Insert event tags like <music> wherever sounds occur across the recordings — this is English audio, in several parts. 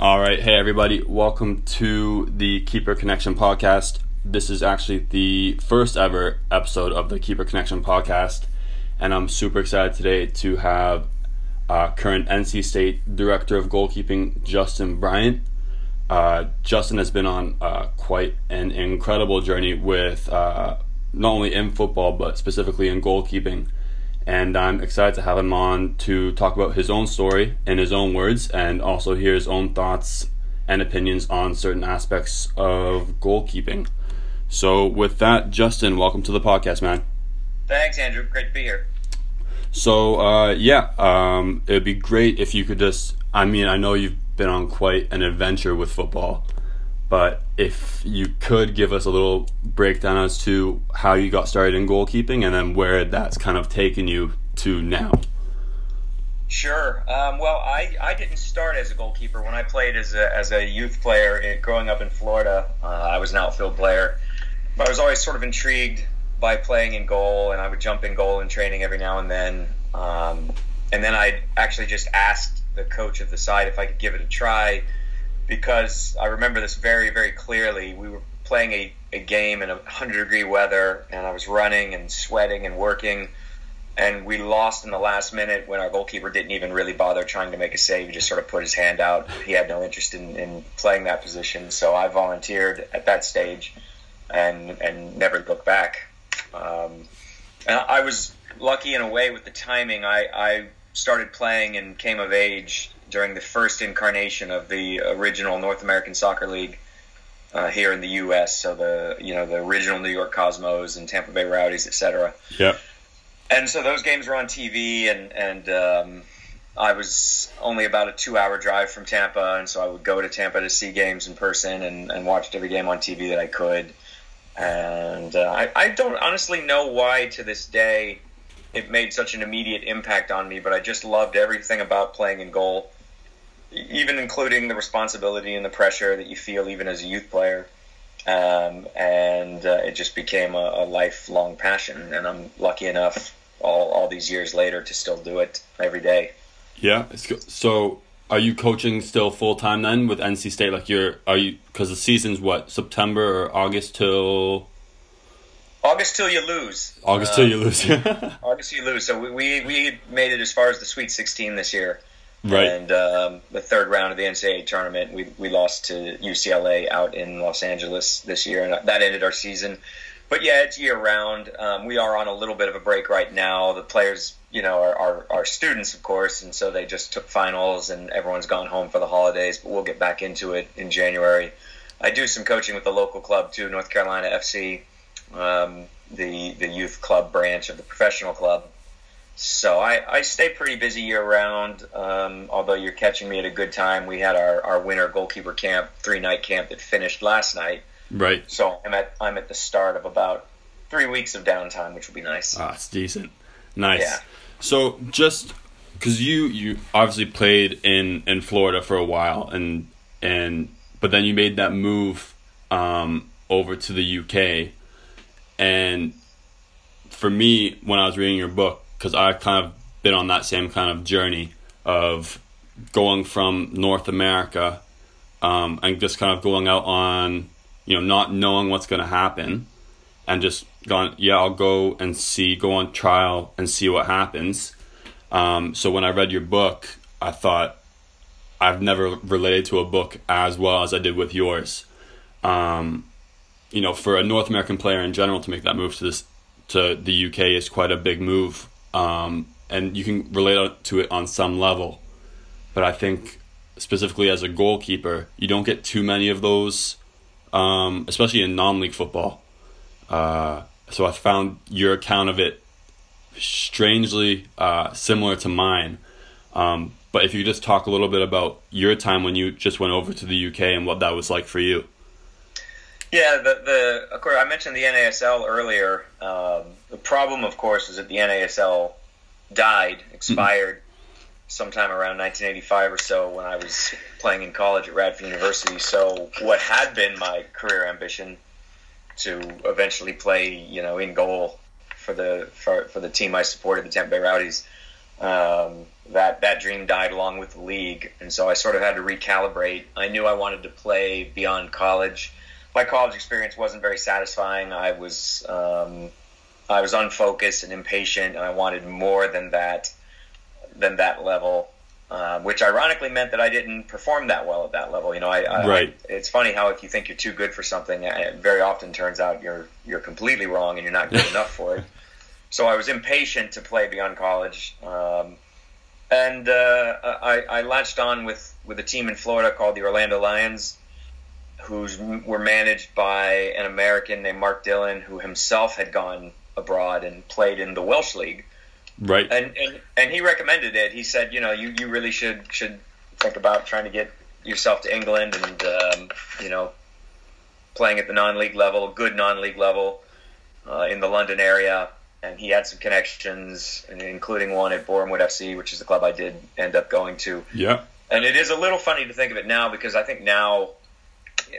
All right. Hey, everybody. Welcome to the Keeper Connection podcast. This is actually the first ever episode of the Keeper Connection podcast. And I'm super excited today to have uh, current NC State Director of Goalkeeping, Justin Bryant. Uh, Justin has been on uh, quite an incredible journey with uh, not only in football, but specifically in goalkeeping and I'm excited to have him on to talk about his own story in his own words and also hear his own thoughts and opinions on certain aspects of goalkeeping. So, with that, Justin, welcome to the podcast, man. Thanks, Andrew. Great to be here. So, uh, yeah, um, it'd be great if you could just. I mean, I know you've been on quite an adventure with football. But if you could give us a little breakdown as to how you got started in goalkeeping and then where that's kind of taken you to now. Sure. Um, well, I, I didn't start as a goalkeeper. When I played as a, as a youth player it, growing up in Florida, uh, I was an outfield player. But I was always sort of intrigued by playing in goal, and I would jump in goal in training every now and then. Um, and then I actually just asked the coach of the side if I could give it a try because I remember this very, very clearly. We were playing a, a game in a 100 degree weather, and I was running and sweating and working. And we lost in the last minute when our goalkeeper didn't even really bother trying to make a save. He just sort of put his hand out. He had no interest in, in playing that position. So I volunteered at that stage and, and never looked back. Um, and I was lucky in a way with the timing. I, I started playing and came of age during the first incarnation of the original North American Soccer League uh, here in the U.S. So the you know the original New York Cosmos and Tampa Bay Rowdies, etc. Yeah. And so those games were on TV, and and um, I was only about a two-hour drive from Tampa, and so I would go to Tampa to see games in person and, and watched every game on TV that I could. And uh, I, I don't honestly know why to this day it made such an immediate impact on me, but I just loved everything about playing in goal even including the responsibility and the pressure that you feel even as a youth player. Um, and uh, it just became a, a, lifelong passion. And I'm lucky enough all, all these years later to still do it every day. Yeah. So are you coaching still full time then with NC State? Like you're, are you, because the season's what, September or August till? August till you lose. August till you lose. <laughs> August till you lose. So we, we, we made it as far as the Sweet 16 this year. Right. And um, the third round of the NCAA tournament, we, we lost to UCLA out in Los Angeles this year, and that ended our season. But yeah, it's year round. Um, we are on a little bit of a break right now. The players, you know, are, are, are, students, of course, and so they just took finals, and everyone's gone home for the holidays. But we'll get back into it in January. I do some coaching with the local club too, North Carolina FC, um, the the youth club branch of the professional club so I, I stay pretty busy year round. Um, although you're catching me at a good time. We had our, our winter goalkeeper camp, three night camp that finished last night. Right. So I'm at I'm at the start of about three weeks of downtime, which will be nice. Ah, it's decent. Nice. Yeah. So just because you you obviously played in in Florida for a while, and and but then you made that move um, over to the UK, and for me, when I was reading your book, because I kind of been on that same kind of journey of going from North America um, and just kind of going out on, you know, not knowing what's going to happen and just going, yeah, I'll go and see, go on trial and see what happens. Um, so when I read your book, I thought I've never related to a book as well as I did with yours. Um, you know, for a North American player in general to make that move to this to the UK is quite a big move um, and you can relate to it on some level. But I think specifically as a goalkeeper, you don't get too many of those, um, especially in non-league football. Uh, so I found your account of it strangely uh, similar to mine. Um, but if you just talk a little bit about your time when you just went over to the UK and what that was like for you. Yeah, the, the of course I mentioned the NASL earlier. Um, the problem, of course, is that the NASL died, expired sometime around 1985 or so when I was playing in college at Radford University. So what had been my career ambition to eventually play, you know, in goal for the for, for the team I supported, the Tampa Bay Rowdies, um, that that dream died along with the league, and so I sort of had to recalibrate. I knew I wanted to play beyond college. My college experience wasn't very satisfying. I was um, I was unfocused and impatient, and I wanted more than that than that level. Uh, which ironically meant that I didn't perform that well at that level. You know, I, I right. it's funny how if you think you're too good for something, it very often turns out you're you're completely wrong and you're not good <laughs> enough for it. So I was impatient to play beyond college, um, and uh, I, I latched on with with a team in Florida called the Orlando Lions, who's were managed by an American named Mark Dillon, who himself had gone abroad and played in the Welsh League Right. and, and and he recommended it. He said, you know, you, you really should should think about trying to get yourself to England and um, you know playing at the non-league level, good non-league level uh, in the London area. And he had some connections, including one at Boreham Wood FC, which is the club I did end up going to. yeah. And it is a little funny to think of it now because I think now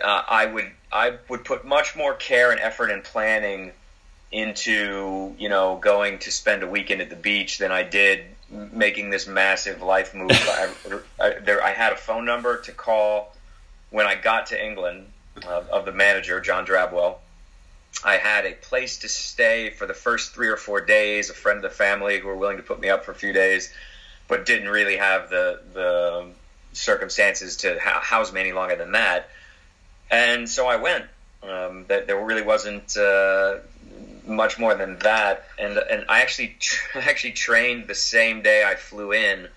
uh, I would I would put much more care and effort and planning into you know going to spend a weekend at the beach than I did making this massive life move. <laughs> I, I, there, I had a phone number to call when I got to England uh, of the manager John Drabwell. I had a place to stay for the first three or four days. A friend of the family who were willing to put me up for a few days, but didn't really have the the circumstances to house me any longer than that. And so I went. Um, that there really wasn't uh, much more than that. And and I actually <laughs> actually trained the same day I flew in.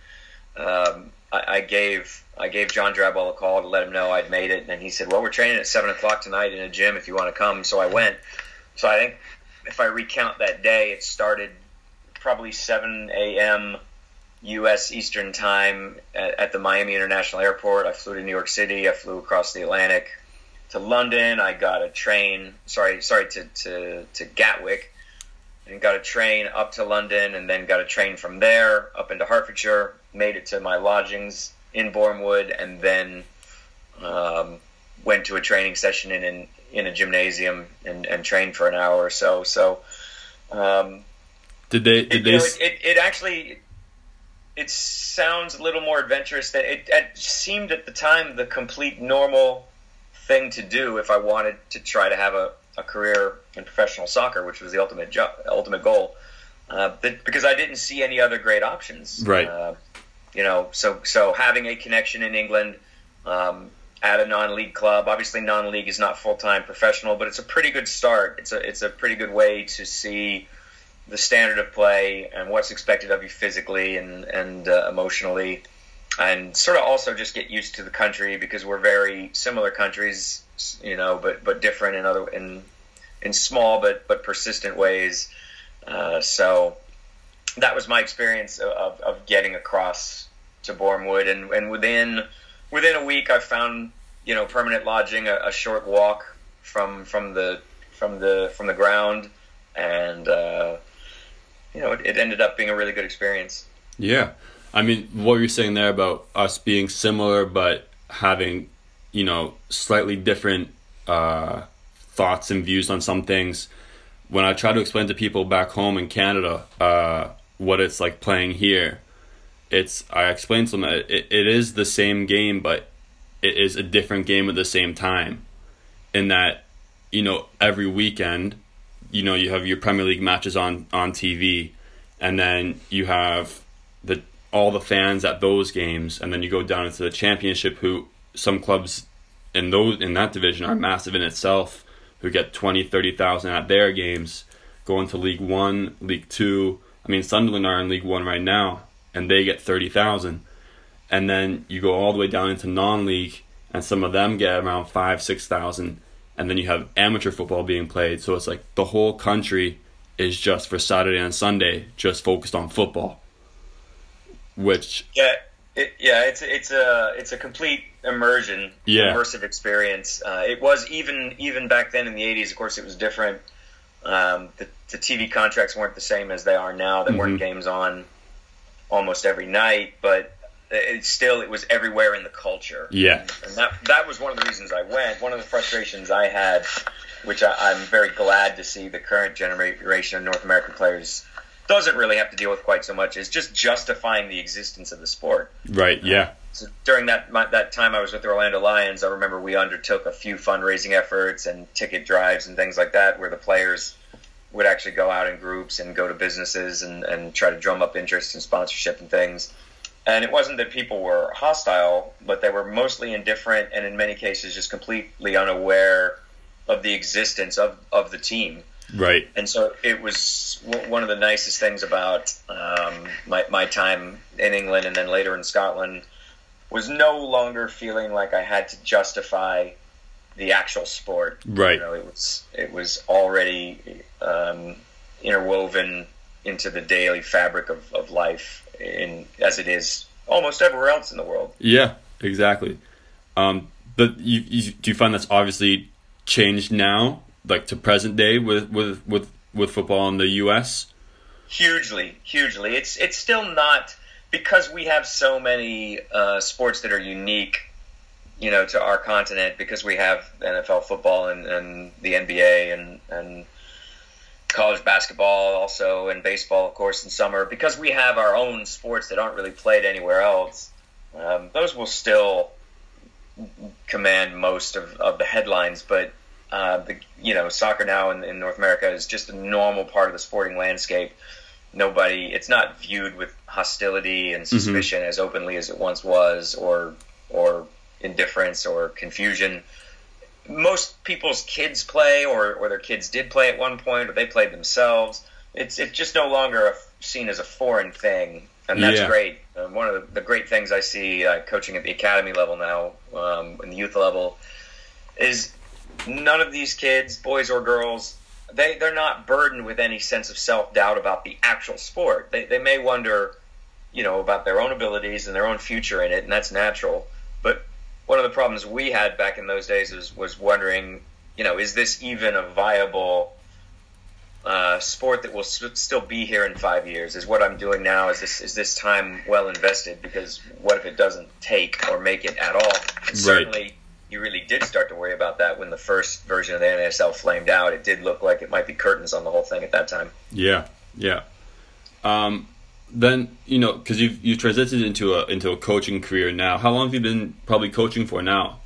Um, I, I, gave I gave John Drabwell a call to let him know I'd made it, and he said, "Well, we're training at seven o'clock tonight in a gym if you want to come." So I went. So I think if I recount that day, it started probably seven a.m. U.S. Eastern Time at, at the Miami International Airport. I flew to New York City. I flew across the Atlantic to London. I got a train. Sorry, sorry to to, to Gatwick, and got a train up to London, and then got a train from there up into Hertfordshire. Made it to my lodgings in Boreham Wood, and then um, went to a training session in in, in a gymnasium and, and trained for an hour or so. So. Um, did they? Did it, they? Know, it, it, it actually it sounds a little more adventurous. That it, it, seemed at the time the complete normal thing to do if I wanted to try to have a, a career in professional soccer, which was the ultimate jo- ultimate goal. Uh, but, because I didn't see any other great options, right? Uh, you know, so so having a connection in England um, at a non-league club. Obviously, non-league is not full-time professional, but it's a pretty good start. It's a it's a pretty good way to see the standard of play and what's expected of you physically and and uh, emotionally and sort of also just get used to the country because we're very similar countries, you know, but but different in other in in small but but persistent ways. Uh, so that was my experience of, of getting across to Boreham Wood, and and within within a week, I found you know permanent lodging, a, a short walk from from the from the from the ground, and uh, you know it, it ended up being a really good experience. Yeah. I mean, what you're saying there about us being similar but having, you know, slightly different uh, thoughts and views on some things. When I try to explain to people back home in Canada uh, what it's like playing here, it's I explain to them that it, it is the same game, but it is a different game at the same time. In that, you know, every weekend, you know, you have your Premier League matches on on TV, and then you have the all the fans at those games, and then you go down into the championship. Who some clubs in those in that division are massive in itself, who get 20, 30,000 at their games. Going to League One, League Two. I mean, Sunderland are in League One right now, and they get thirty thousand. And then you go all the way down into non-league, and some of them get around five, six thousand. And then you have amateur football being played, so it's like the whole country is just for Saturday and Sunday, just focused on football which yeah, it, yeah, it's it's a it's a complete immersion, yeah. immersive experience. Uh, it was even even back then in the '80s. Of course, it was different. Um, the, the TV contracts weren't the same as they are now. There mm-hmm. weren't games on almost every night, but it still it was everywhere in the culture. Yeah, and that that was one of the reasons I went. One of the frustrations I had, which I, I'm very glad to see the current generation of North American players doesn't really have to deal with quite so much is just justifying the existence of the sport. Right. Yeah. So during that my, that time I was with the Orlando Lions, I remember we undertook a few fundraising efforts and ticket drives and things like that, where the players would actually go out in groups and go to businesses and, and try to drum up interest and sponsorship and things. And it wasn't that people were hostile, but they were mostly indifferent and in many cases just completely unaware of the existence of, of the team. Right. And so it was one of the nicest things about um, my, my time in England and then later in Scotland was no longer feeling like I had to justify the actual sport. Right. You know, it was it was already um, interwoven into the daily fabric of, of life in as it is almost everywhere else in the world. Yeah, exactly. Um, but you, you do you find that's obviously changed now, like to present day with with with with football in the U.S. Hugely, hugely. It's it's still not because we have so many uh, sports that are unique, you know, to our continent. Because we have NFL football and, and the NBA and and college basketball also and baseball, of course, in summer. Because we have our own sports that aren't really played anywhere else. Um, those will still command most of, of the headlines, but uh, the you know soccer now in, in North America is just a normal part of the sporting landscape. Nobody, it's not viewed with hostility and mm-hmm. suspicion mm-hmm. as openly as it once was, or or indifference or confusion. Most people's kids play, or, or their kids did play at one point, or they played themselves. It's it's just no longer a, seen as a foreign thing, and that's yeah. great. Um, one of the, the, great things I see uh, coaching at the academy level now, um, in the youth level, is none of these kids, boys or girls, they they're not burdened with any sense of self doubt about the actual sport. They they may wonder, you know, about their own abilities and their own future in it, and that's natural. But one of the problems we had back in those days was was wondering, you know, is this even a viable uh, sport that will st- still be here in five years? Is what I'm doing now is this is this time well invested? Because what if it doesn't take or make it at all? Certainly you really did start to worry about that when the first version of the NASL flamed out. It did look like it might be curtains on the whole thing at that time. Yeah, yeah. Um, then you know because you've you've transitioned into a into a coaching career now. How long have you been probably coaching for now?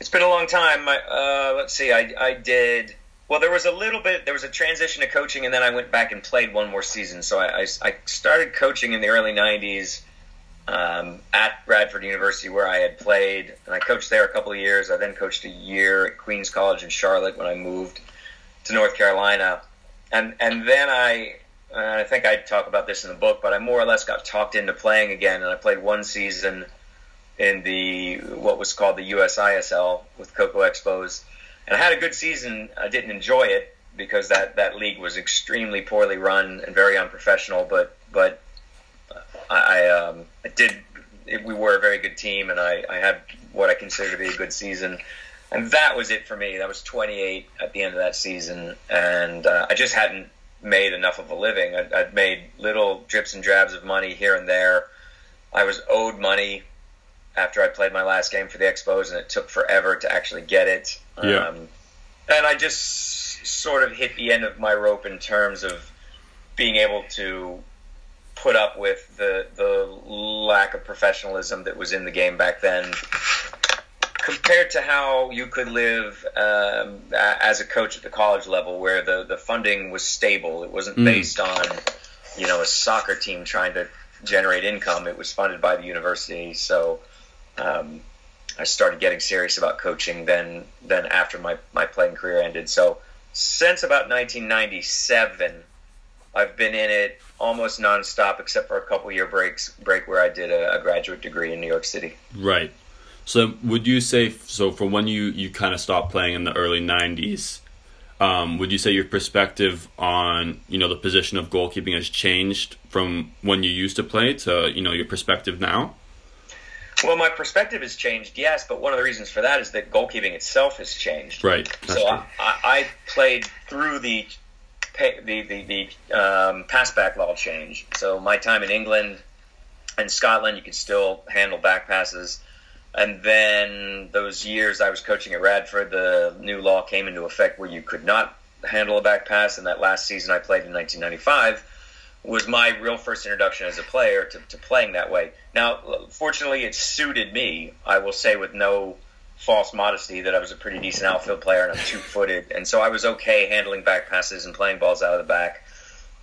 It's been a long time. I, uh, let's see. I I did. Well, there was a little bit. There was a transition to coaching, and then I went back and played one more season. So I, I, I started coaching in the early '90s um, at Radford University where I had played, and I coached there a couple of years. I then coached a year at Queens College in Charlotte when I moved to North Carolina, and and then I. I think I talk about this in the book, but I more or less got talked into playing again, and I played one season in the what was called the USISL with Cocoa Expos, and I had a good season. I didn't enjoy it because that, that league was extremely poorly run and very unprofessional, but but I, um, I did. It, we were a very good team, and I, I had what I consider to be a good season. And that was it for me. That was 28 at the end of that season, and uh, I just hadn't made enough of a living. I'd, I'd, made little drips and drabs of money here and there. I was owed money after I played my last game for the Expos, and it took forever to actually get it. Yeah. Um, and I just sort of hit the end of my rope in terms of being able to put up with the the lack of professionalism that was in the game back then compared to how you could live um, as a coach at the college level where the, the funding was stable. It wasn't mm. based on you know a soccer team trying to generate income. It was funded by the university. So um, I started getting serious about coaching then then after my, my playing career ended. So since about 1997 I've been in it almost nonstop, except for a couple year breaks break where I did a, a, graduate degree in New York City. Right. So would you say so from when you you kind of stopped playing in the early '90s? Um, would you say your perspective on you know the position of goalkeeping has changed from when you used to play to you know your perspective now? Well, my perspective has changed, yes, but one of the reasons for that is that goalkeeping itself has changed. Right. so I, I, played through the pay, the the, the um, pass back law change. So my time in England and Scotland, you could still handle back passes. And then those years I was coaching at Radford, the new law came into effect where you could not handle a back pass. And that last season I played in 1995, was my real first introduction as a player to, to playing that way. Now, fortunately, it suited me. I will say with no false modesty that I was a pretty decent outfield player and I'm two footed, and so I was okay handling back passes and playing balls out of the back.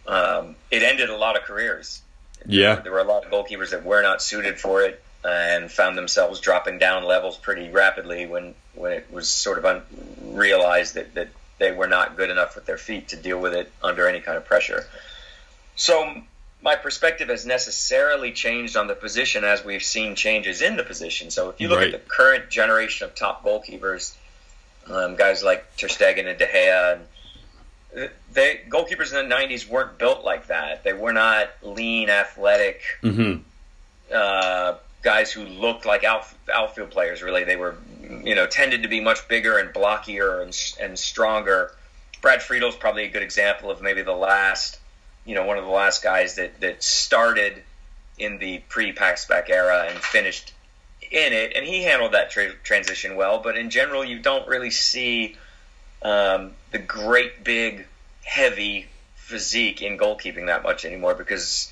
Um, it ended a lot of careers. Yeah, there, there were a lot of goalkeepers that were not suited for it and found themselves dropping down levels pretty rapidly when when it was sort of un- realized that that they were not good enough with their feet to deal with it under any kind of pressure. So my perspective has necessarily changed on the position as we've seen changes in the position. So if you look right. at the current generation of top goalkeepers, um, guys like Ter Stegen and De Gea, and they goalkeepers in the '90s weren't built like that. They were not lean, athletic mm-hmm. uh, guys who looked like out, outfield players. Really, they were, you know, tended to be much bigger and blockier and, and stronger. Brad Friedel's probably a good example of maybe the last you know, one of the last guys that, that started in the pre pass back era and finished in it, and he handled that tra- transition well. But in general, you don't really see um, the great big heavy physique in goalkeeping that much anymore because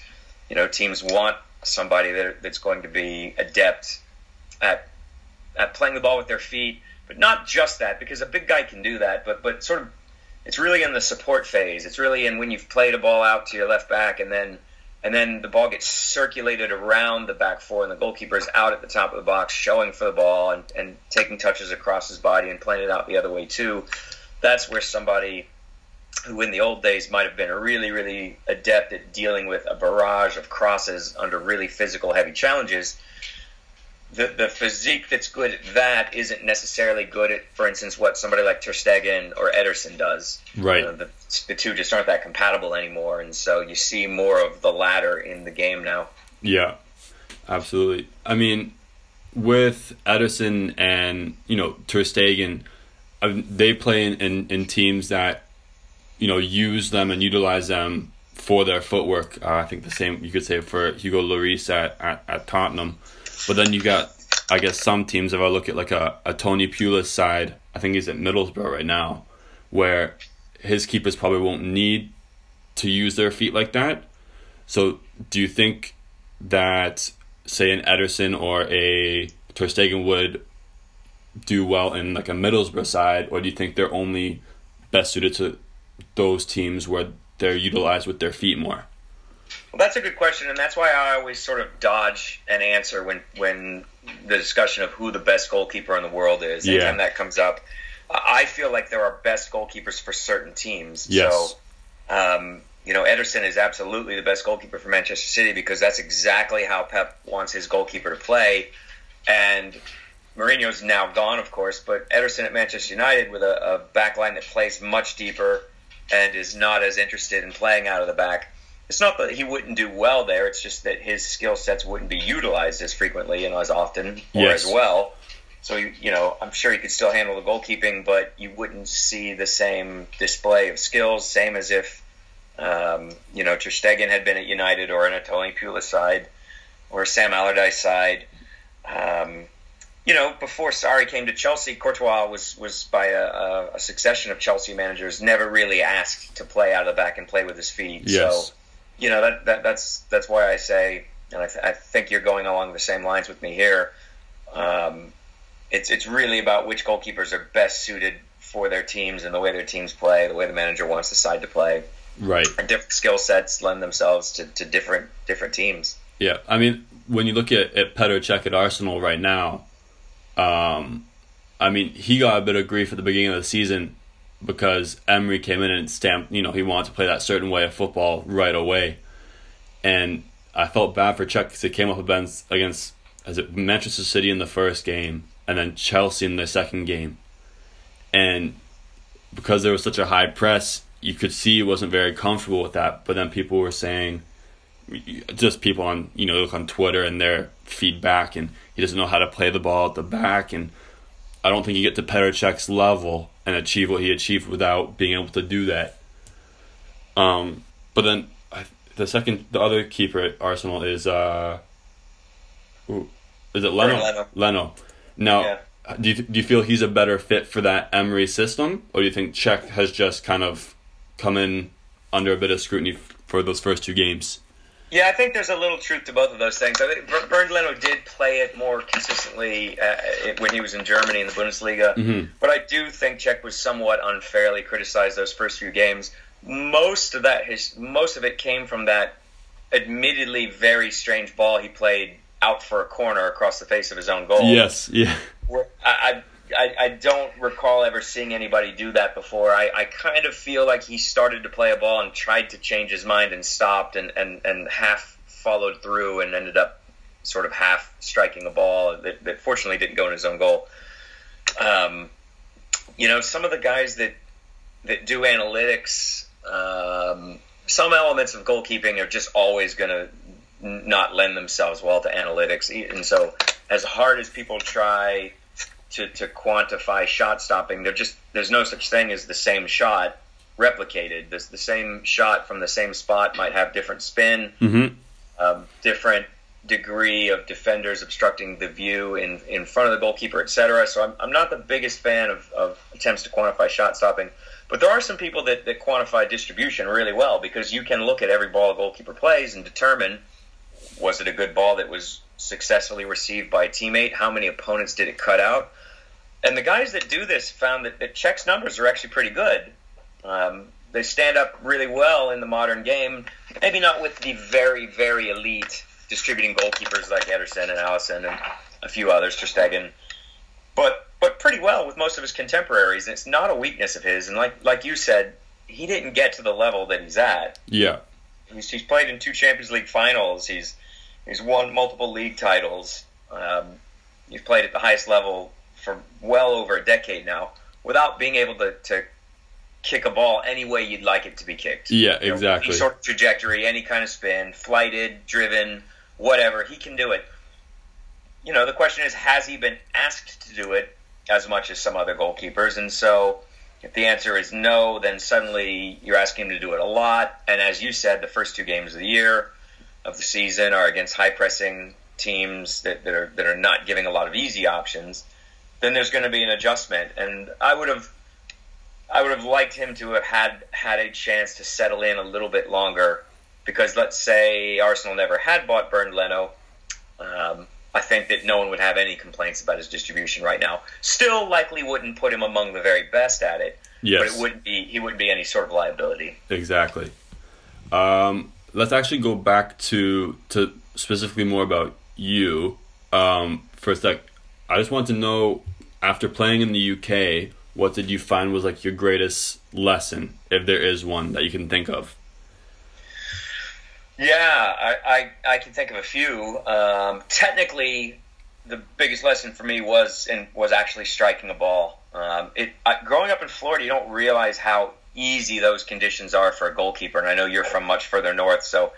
you know teams want somebody that, that's going to be adept at at playing the ball with their feet, but not just that because a big guy can do that, but but sort of it's really in the support phase. It's really in when you've played a ball out to your left back and then and then the ball gets circulated around the back four and the goalkeeper is out at the top of the box showing for the ball and, and taking touches across his body and playing it out the other way too. That's where somebody who in the old days might have been a really, really adept at dealing with a barrage of crosses under really physical heavy challenges the, the physique that's good at that isn't necessarily good at, for instance, what somebody like Ter Stegen or Ederson does. Right. Uh, the, the two just aren't that compatible anymore, and so you see more of the latter in the game now. Yeah, absolutely. I mean, with Ederson and you know Ter Stegen, they play in, in, in teams that you know use them and utilize them for their footwork. Uh, I think the same you could say for Hugo Lloris at, at, at Tottenham. But then you got, I guess, some teams. If I look at like a, a Tony Pulis side, I think he's at Middlesbrough right now, where his keepers probably won't need to use their feet like that. So, do you think that, say, an Ederson or a Ter Stegen would do well in like a Middlesbrough side, or do you think they're only best suited to those teams where they're utilized with their feet more? Well, that's a good question, and that's why I always sort of dodge an answer when when the discussion of who the best goalkeeper in the world is. Yeah. Anytime that comes up, I feel like there are best goalkeepers for certain teams. Yes. So, um, you know, Ederson is absolutely the best goalkeeper for Manchester City because that's exactly how Pep wants his goalkeeper to play. And Mourinho's now gone, of course, but Ederson at Manchester United with a, a back line that plays much deeper and is not as interested in playing out of the back it's not that he wouldn't do well there. It's just that his skill sets wouldn't be utilized as frequently and as often or yes. as well. So you know, I'm sure he could still handle the goalkeeping, but you wouldn't see the same display of skills. Same as if um, you know Ter Stegen had been at United or in a Tony Pulis side or Sam Allardyce side. Um, you know, before Sarri came to Chelsea, Courtois was was by a, a, succession of Chelsea managers never really asked to play out of the back and play with his feet. Yes. So you know that, that that's that's why I say, and I, th- I think you're going along the same lines with me here. Um, it's it's really about which goalkeepers are best suited for their teams and the way their teams play, the way the manager wants the side to play. Right. And different skill sets lend themselves to, to different different teams. Yeah, I mean, when you look at, at Petr Cech at Arsenal right now, um, I mean, he got a bit of grief at the beginning of the season because Emery came in and stamped, you know, he wanted to play that certain way of football right away. And I felt bad for Cech because he came up against, against as it Manchester City in the first game and then Chelsea in the second game. And because there was such a high press, you could see he wasn't very comfortable with that. But then people were saying, just people on, you know, look on Twitter and their feedback, and he doesn't know how to play the ball at the back. And I don't think you get to Petr Cech's level and achieve what he achieved without being able to do that. Um, but then I, the second, the other keeper at Arsenal is uh, ooh, is it Leno? Leno. Leno. Now, yeah. do you do you feel he's a better fit for that Emery system, or do you think Cech has just kind of come in under a bit of scrutiny for those first two games. Yeah, I think there's a little truth to both of those things. I think Bernd Leno did play it more consistently uh, when he was in Germany in the Bundesliga, mm-hmm. but I do think Cech was somewhat unfairly criticized those first few games. Most of that, his, most of it came from that admittedly very strange ball he played out for a corner across the face of his own goal. Yes, yeah. I, I, I don't recall ever seeing anybody do that before. I, I kind of feel like he started to play a ball and tried to change his mind and stopped and, and, and half followed through and ended up sort of half striking a ball that, that fortunately didn't go in his own goal. Um, you know, some of the guys that that do analytics, um, some elements of goalkeeping are just always going to not lend themselves well to analytics. And so, as hard as people try to, to quantify shot stopping. There just there's no such thing as the same shot replicated. This the same shot from the same spot might have different spin, mm-hmm. um, different degree of defenders obstructing the view in, in front of the goalkeeper, etc. So I'm, I'm not the biggest fan of, of attempts to quantify shot stopping. But there are some people that, that quantify distribution really well because you can look at every ball a goalkeeper plays and determine was it a good ball that was successfully received by a teammate? How many opponents did it cut out? And the guys that do this found that, that numbers are actually pretty good. Um, they stand up really well in the modern game. Maybe not with the very, very elite distributing goalkeepers like Ederson and Alisson and a few others, Ter Stegen, but but pretty well with most of his contemporaries. And it's not a weakness of his. And like like you said, he didn't get to the level that he's at. Yeah, he's, he's played in two Champions League finals. He's he's won multiple league titles. Um, he's played at the highest level for well over a decade now without being able to, to kick a ball any way you'd like it to be kicked. Yeah, you know, exactly. Any sort of trajectory, any kind of spin, flighted, driven, whatever, he can do it. You know, the question is, has he been asked to do it as much as some other goalkeepers? And so, if the answer is no, then suddenly you're asking him to do it a lot. And as you said, the first two games of the year, of the season, are against high pressing teams that, that are that are not giving a lot of easy options then there's going to be an adjustment. And I would have, I would have liked him to have had had a chance to settle in a little bit longer, because let's say Arsenal never had bought Bernd Leno. Um, I think that no one would have any complaints about his distribution right now. Still, likely wouldn't put him among the very best at it. Yes. but it wouldn't be he wouldn't be any sort of liability. Exactly. Um, let's actually go back to to specifically more about you um, for a sec. I just want to know after playing in the UK, what did you find was like your greatest lesson, if there is one that you can think of? Yeah, I, I, I can think of a few. Um, technically, the biggest lesson for me was in, was actually striking a ball. Um, it I, growing up in Florida, you don't realize how easy those conditions are for a goalkeeper. And I know you're from much further north, so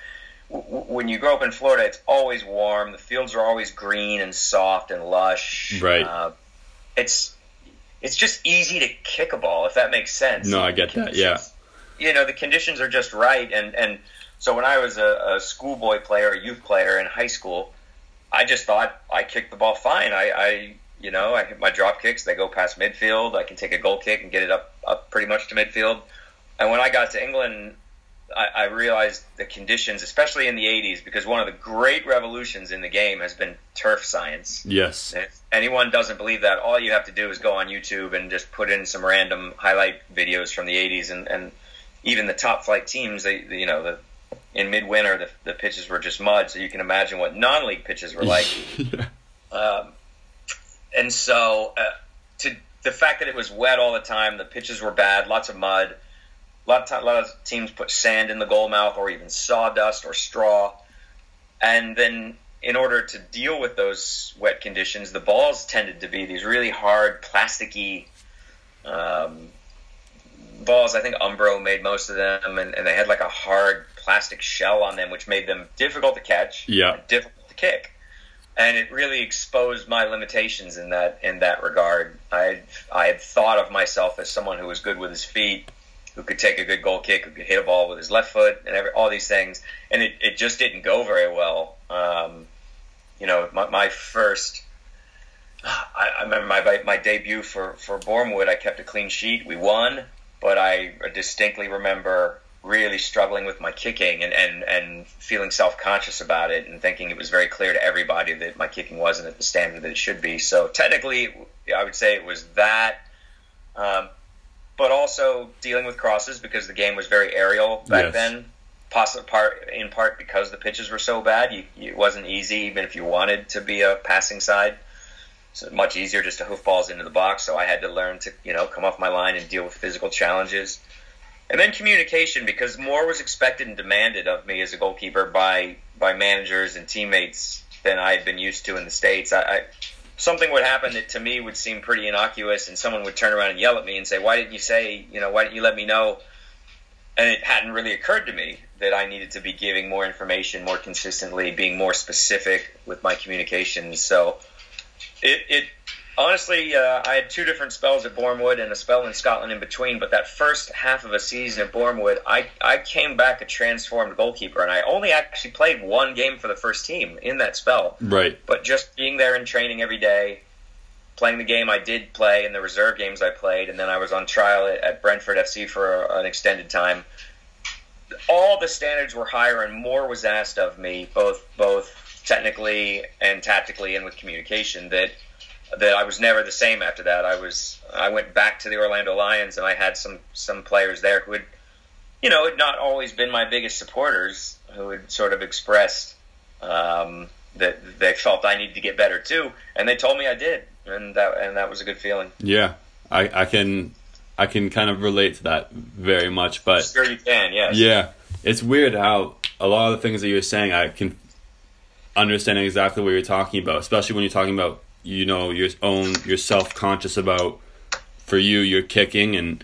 when you grow up in Florida, it's always warm. The fields are always green and soft and lush. Right. Uh, it's it's just easy to kick a ball if that makes sense. No, I get that. Yeah. You know, the conditions are just right, and and so when I was a, a schoolboy player, a youth player in high school, I just thought I kicked the ball fine. I, I you know, I hit my drop kicks. They go past midfield. I can take a goal kick and get it up up pretty much to midfield. And when I got to England, I, I realized the conditions, especially in the 80s, because one of the great revolutions in the game has been turf science. Yes. If anyone doesn't believe that, all you have to do is go on YouTube and just put in some random highlight videos from the 80s, and, and even the top flight teams, they, you know, the in midwinter the, the pitches were just mud, so you can imagine what non-league pitches were like. <laughs> yeah. um, and so, uh, to the fact that it was wet all the time, the pitches were bad, lots of mud lot of, time, a lot of teams put sand in the goal mouth or even sawdust or straw. And then, in order to deal with those wet conditions, the balls tended to be these really hard, plasticky um, balls. I think Umbro made most of them, and, and, they had like a hard plastic shell on them, which made them difficult to catch, yeah, difficult to kick. And it really exposed my limitations in that in that regard. I I had thought of myself as someone who was good with his feet, who could take a good goal kick, who could hit a ball with his left foot, and every, all these things. And it, it just didn't go very well. Um, you know, my, my first, I, I, remember my my debut for for Boreham Wood. I kept a clean sheet. We won, but I distinctly remember really struggling with my kicking and, and, and feeling self conscious about it and thinking it was very clear to everybody that my kicking wasn't at the standard that it should be. So technically, I would say it was that. Um, but also dealing with crosses because the game was very aerial back yes. then. Possibly part in part because the pitches were so bad, you, it wasn't easy even if you wanted to be a passing side. It's much easier just to hoof balls into the box. So I had to learn to you know come off my line and deal with physical challenges. And then communication, because more was expected and demanded of me as a goalkeeper by by managers and teammates than I had been used to in the states. I, I something would happen that to me would seem pretty innocuous, and someone would turn around and yell at me and say, "Why didn't you say? You know, why didn't you let me know?" And it hadn't really occurred to me that I needed to be giving more information more consistently, being more specific with my communications. So it, it honestly, uh, I had two different spells at Boreham Wood and a spell in Scotland in between. But that first half of a season at Boreham Wood, I I came back a transformed goalkeeper, and I only actually played one game for the first team in that spell. Right. But just being there and training every day, playing the game I did play and the reserve games I played, and then I was on trial at, at Brentford FC for a, an extended time. All the standards were higher, and more was asked of me, both both technically and tactically, and with communication that that I was never the same after that. I was I went back to the Orlando Lions and I had some some players there who had you know had not always been my biggest supporters who had sort of expressed um, that they felt I needed to get better too, and they told me I did, and that and that was a good feeling. Yeah, I, I can I can kind of relate to that very much, but sure you can, yes. Yeah, it's weird how a lot of the things that you're saying I can understand exactly what you're talking about, especially when you're talking about you know your own you're self conscious about for you you're kicking and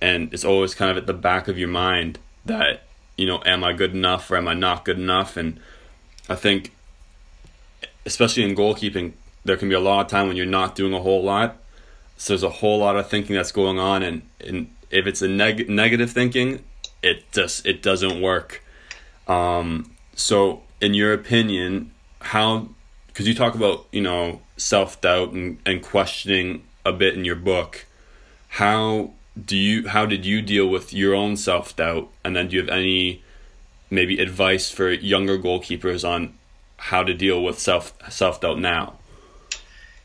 and it's always kind of at the back of your mind that you know am I good enough or am I not good enough? And I think especially in goalkeeping there can be a lot of time when you're not doing a whole lot. So there's a whole lot of thinking that's going on and, and if it's a neg- negative thinking it just it doesn't work. Um, so in your opinion how because you talk about you know self doubt and, and questioning a bit in your book. How do you how did you deal with your own self doubt, and then do you have any maybe advice for younger goalkeepers on how to deal with self self doubt now?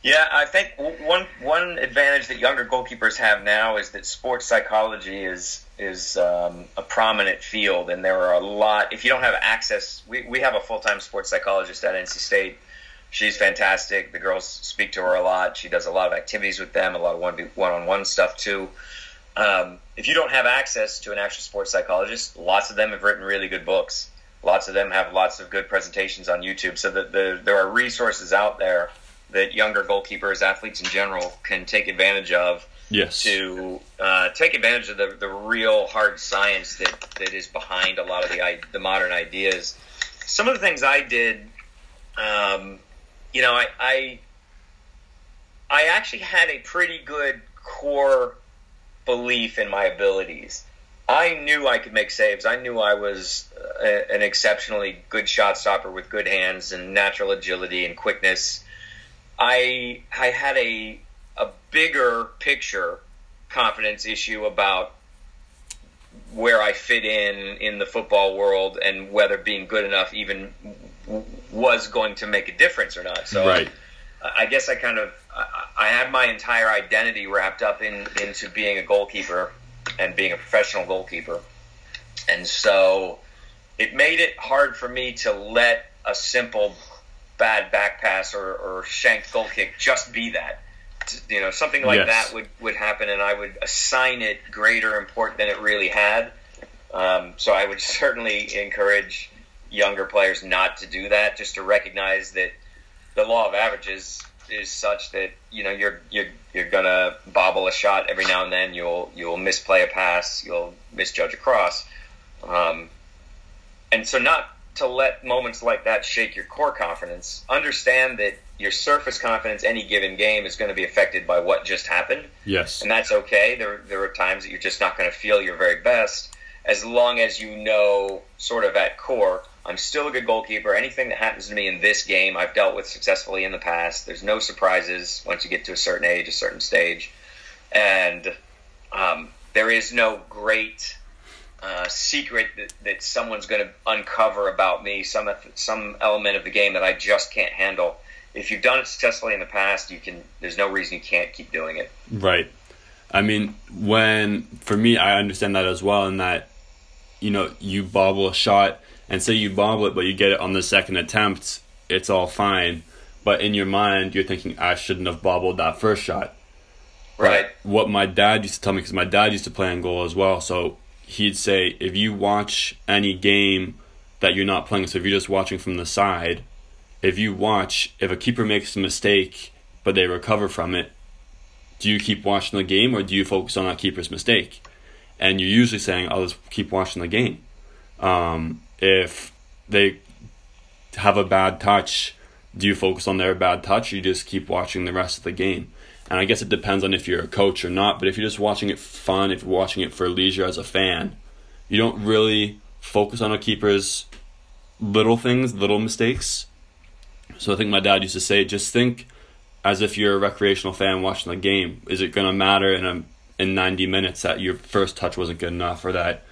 Yeah, I think one one advantage that younger goalkeepers have now is that sports psychology is is um, a prominent field, and there are a lot. If you don't have access, we, we have a full time sports psychologist at NC State she's fantastic. The girls speak to her a lot. She does a lot of activities with them, a lot of one on one stuff too. Um, if you don't have access to an actual sports psychologist, lots of them have written really good books. Lots of them have lots of good presentations on YouTube. So that the, there are resources out there that younger goalkeepers, athletes in general, can take advantage of. Yes. To uh, take advantage of the, the real hard science that, that is behind a lot of the the modern ideas. Some of the things I did um, you know, I, I I actually had a pretty good core belief in my abilities. I knew I could make saves. I knew I was uh, a, an exceptionally good shot stopper with good hands and natural agility and quickness. I I had a a bigger picture confidence issue about where I fit in in the football world and whether being good enough even was going to make a difference or not. So right. I, I guess I kind of I, had my entire identity wrapped up in into being a goalkeeper and being a professional goalkeeper, and so it made it hard for me to let a simple bad back pass or, or shanked goal kick just be that. You know, something like yes. that would, would happen, and I would assign it greater import than it really had. Um, so I would <laughs> certainly encourage younger players not to do that, just to recognize that the law of averages is such that you know you're you're you're gonna bobble a shot every now and then. You'll you'll misplay a pass. You'll misjudge a cross, um, and so not to let moments like that shake your core confidence. Understand that your surface confidence any given game is going to be affected by what just happened. Yes, and that's okay. There there are times that you're just not going to feel your very best, as long as you know sort of at core I'm still a good goalkeeper. Anything that happens to me in this game, I've dealt with successfully in the past. There's no surprises once you get to a certain age, a certain stage, and um, there is no great uh, secret that, that someone's going to uncover about me, some some element of the game that I just can't handle. If you've done it successfully in the past, you can. There's no reason you can't keep doing it. Right. I mean, when for me, I understand that as well, in that you know you bobble a shot and say you bobble it, but you get it on the second attempt, it's all fine. But in your mind, you're thinking I shouldn't have bobbled that first shot. Right. But what my dad used to tell me, because my dad used to play on goal as well, so he'd say if you watch any game that you're not playing, so if you're just watching from the side, if you watch, if a keeper makes a mistake but they recover from it, do you keep watching the game or do you focus on that keeper's mistake? And you're usually saying, I'll just keep watching the game. Um, if they have a bad touch, do you focus on their bad touch or you just keep watching the rest of the game? And I guess it depends on if you're a coach or not, but if you're just watching it fun, if you're watching it for leisure as a fan, you don't really focus on a keeper's little things, little mistakes. So I think my dad used to say, just think as if you're a recreational fan watching the game. Is it going to matter in a in 90 minutes that your first touch wasn't good enough or that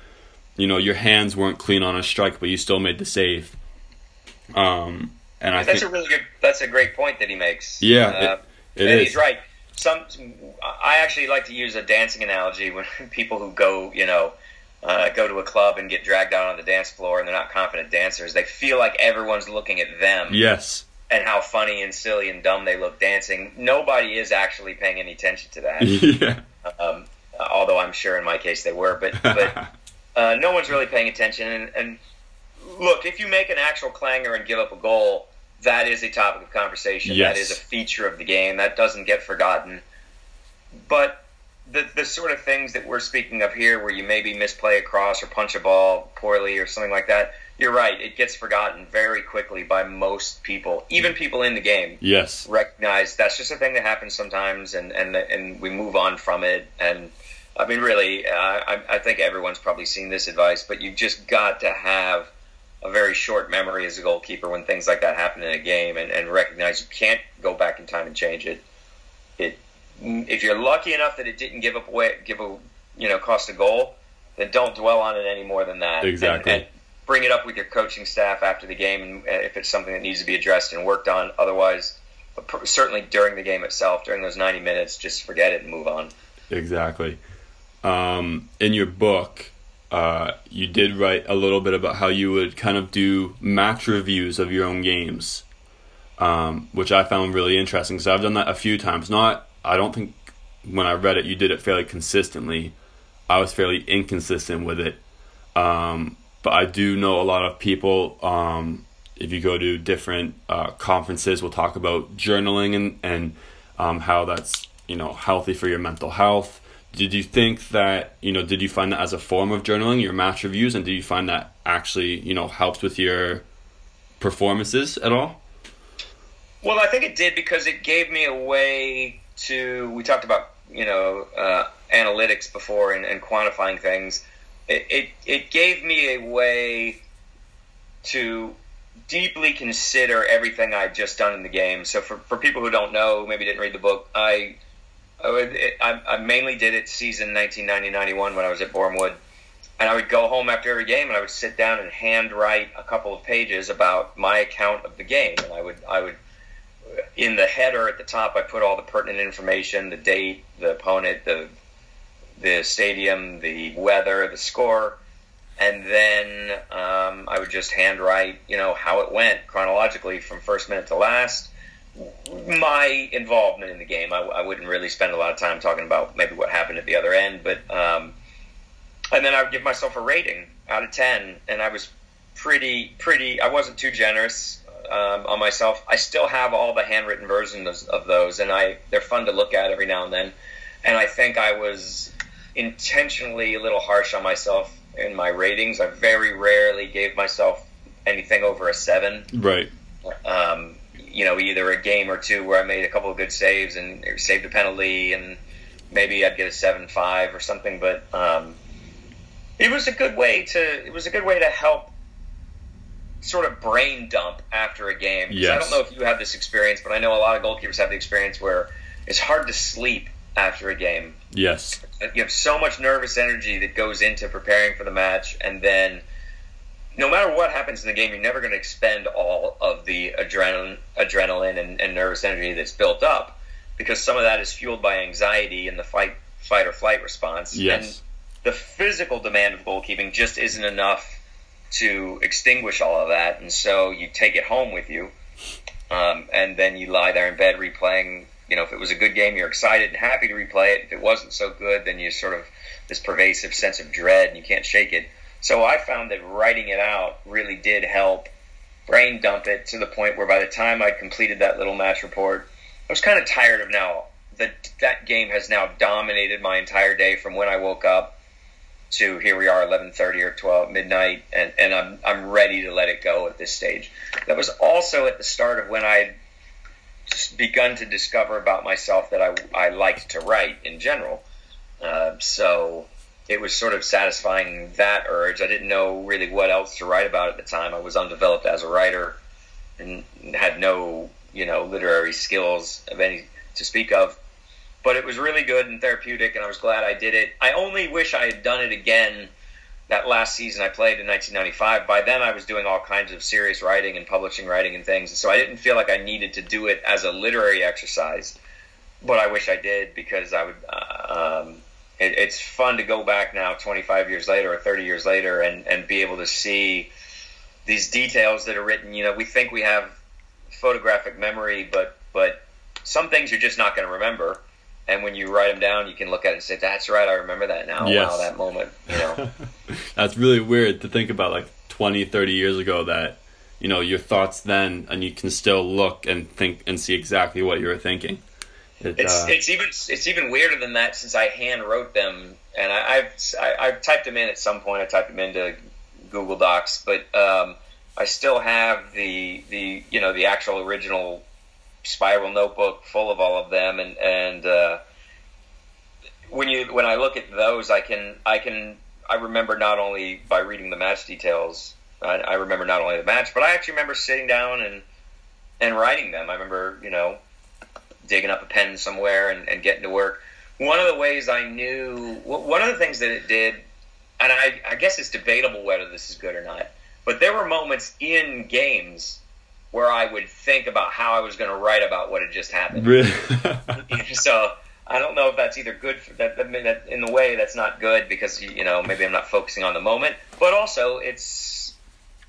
you know your hands weren't clean on a strike but you still made the save? Um, and I that's think, a really good. That's a great point that he makes. Yeah, uh, it, it and is. he's right. Some I actually like to use a dancing analogy when <laughs> people who go, you know, uh, go to a club and get dragged out on the dance floor and they're not confident dancers. They feel like everyone's looking at them. Yes. And how funny and silly and dumb they look dancing. Nobody is actually paying any attention to that. <laughs> yeah. Um, although I'm sure in my case they were, but but <laughs> uh, no one's really paying attention. And, and look, if you make an actual clanger and give up a goal, that is a topic of conversation. Yes. That is a feature of the game. That doesn't get forgotten. But the the sort of things that we're speaking of here, where you maybe misplay a cross or punch a ball poorly or something like that, you're right. It gets forgotten very quickly by most people, even people in the game. Yes. Recognize that's just a thing that happens sometimes, and and and we move on from it. And I mean, really, uh, I, I think everyone's probably seen this advice, but you've just got to have a very short memory as a goalkeeper when things like that happen in a game, and, and recognize you can't go back in time and change it. It if you're lucky enough that it didn't give up away, give a you know cost a goal, then don't dwell on it any more than that. Exactly. And, and bring it up with your coaching staff after the game, and uh, if it's something that needs to be addressed and worked on. Otherwise, certainly during the game itself, during those 90 minutes, just forget it and move on. Exactly. Um, in your book, uh, you did write a little bit about how you would kind of do match reviews of your own games, um, which I found really interesting because I've done that a few times. Not, I don't think when I read it, you did it fairly consistently. I was fairly inconsistent with it. Um, but I do know a lot of people. Um, if you go to different uh, conferences, we'll talk about journaling and and um, how that's you know healthy for your mental health. Did you think that you know? Did you find that as a form of journaling, your match reviews, and did you find that actually you know helps with your performances at all? Well, I think it did because it gave me a way to. We talked about you know uh, analytics before and, and quantifying things it, it, it gave me a way to deeply consider everything I'd just done in the game. So for, for people who don't know, maybe didn't read the book, I I, would, it, I, I mainly did it season 1990-91 when I was at Bournemouth. And I would go home after every game and I would sit down and handwrite a couple of pages about my account of the game. And I would I would in the header at the top I put all the pertinent information, the date, the opponent, the the stadium, the weather, the score, and then um, I would just handwrite, you know, how it went chronologically from first minute to last. My involvement in the game, I, I wouldn't really spend a lot of time talking about maybe what happened at the other end, but um, and then I would give myself a rating out of ten, and I was pretty, pretty. I wasn't too generous um, on myself. I still have all the handwritten versions of those, and I they're fun to look at every now and then. And I think I was intentionally a little harsh on myself in my ratings. I very rarely gave myself anything over a seven. Right. Um, you know, either a game or two where I made a couple of good saves and saved a penalty, and maybe I'd get a seven five or something. But um, it was a good way to it was a good way to help sort of brain dump after a game. Yes. I don't know if you have this experience, but I know a lot of goalkeepers have the experience where it's hard to sleep after a game. Yes. You have so much nervous energy that goes into preparing for the match, and then no matter what happens in the game, you're never going to expend all of the adrenaline, adrenaline and, and nervous energy that's built up because some of that is fueled by anxiety and the fight, fight or flight response. Yes. And the physical demand of goalkeeping just isn't enough to extinguish all of that, and so you take it home with you, um, and then you lie there in bed replaying. You know, if it was a good game, you're excited and happy to replay it. If it wasn't so good, then you sort of this pervasive sense of dread, and you can't shake it. So I found that writing it out really did help brain dump it to the point where by the time I'd completed that little match report, I was kind of tired of now that that game has now dominated my entire day from when I woke up to here we are 11:30 or 12 midnight and and I'm I'm ready to let it go at this stage. That was also at the start of when I begun to discover about myself that I I liked to write in general. Uh, so it was sort of satisfying that urge. I didn't know really what else to write about at the time. I was undeveloped as a writer and had no, you know, literary skills of any to speak of but it was really good and therapeutic, and I was glad I did it. I only wish I had done it again that last season I played in 1995. By then, I was doing all kinds of serious writing and publishing writing and things, so I didn't feel like I needed to do it as a literary exercise. But I wish I did because I would. Uh, um, it, it's fun to go back now, 25 years later or 30 years later, and and be able to see these details that are written. You know, we think we have photographic memory, but but some things you're just not going to remember and when you write them down, you can look at it and say, "That's right, I remember that now." Yes. Wow, that moment. You know, <laughs> that's really weird to think about, like 20, 30 years ago. That you know your thoughts then, and you can still look and think and see exactly what you were thinking. It, it's uh, it's even it's even weirder than that since I hand wrote them, and I, I've I, I've typed them in at some point. I typed them into Google Docs, but um, I still have the the you know the actual original spiral notebook full of all of them, and and uh, when you when I look at those, I can I can I remember not only by reading the match details, I, I remember not only the match, but I actually remember sitting down and and writing them. I remember you know digging up a pen somewhere and, and getting to work. One of the ways I knew, one of the things that it did, and I, I guess it's debatable whether this is good or not, but there were moments in games where I would think about how I was going to write about what had just happened. Really? <laughs> so I don't know if that's either good for that, that in the way that's not good because you know maybe I'm not focusing on the moment, but also it's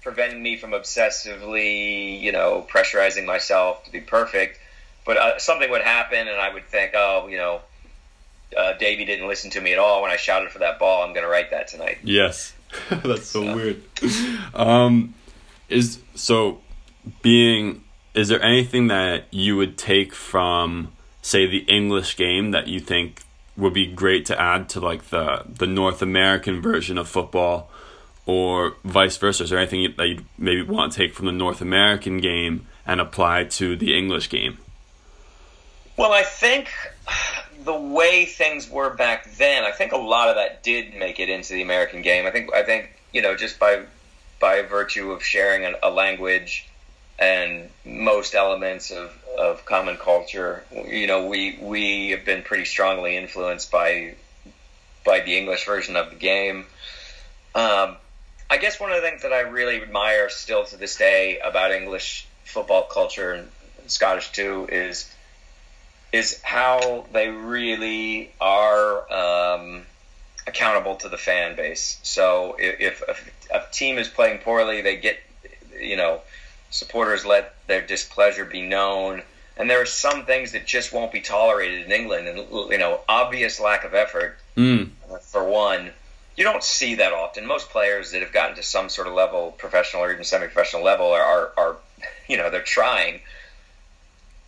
preventing me from obsessively you know pressurizing myself to be perfect. But uh, something would happen, and I would think, oh, you know, uh, Davey didn't listen to me at all when I shouted for that ball. I'm going to write that tonight. Yes, <laughs> that's so, so, weird. Um, is so being is there anything that you would take from say the English game that you think would be great to add to like the the North American version of football or vice versa? Is there anything that you maybe want to take from the North American game and apply to the English game? Well, I think the way things were back then, I think a lot of that did make it into the American game. I think I think you know just by by virtue of sharing a, language and most elements of, of common culture. You know, we we have been pretty strongly influenced by by the English version of the game. Um, I guess one of the things that I really admire still to this day about English football culture and Scottish too is is how they really are um, accountable to the fan base. So if, if a team is playing poorly, they get you know supporters let their displeasure be known. And there are some things that just won't be tolerated in England, and you know, obvious lack of effort mm. for one. You don't see that often. Most players that have gotten to some sort of level, professional or even semi-professional level, are, are, are you know, they're trying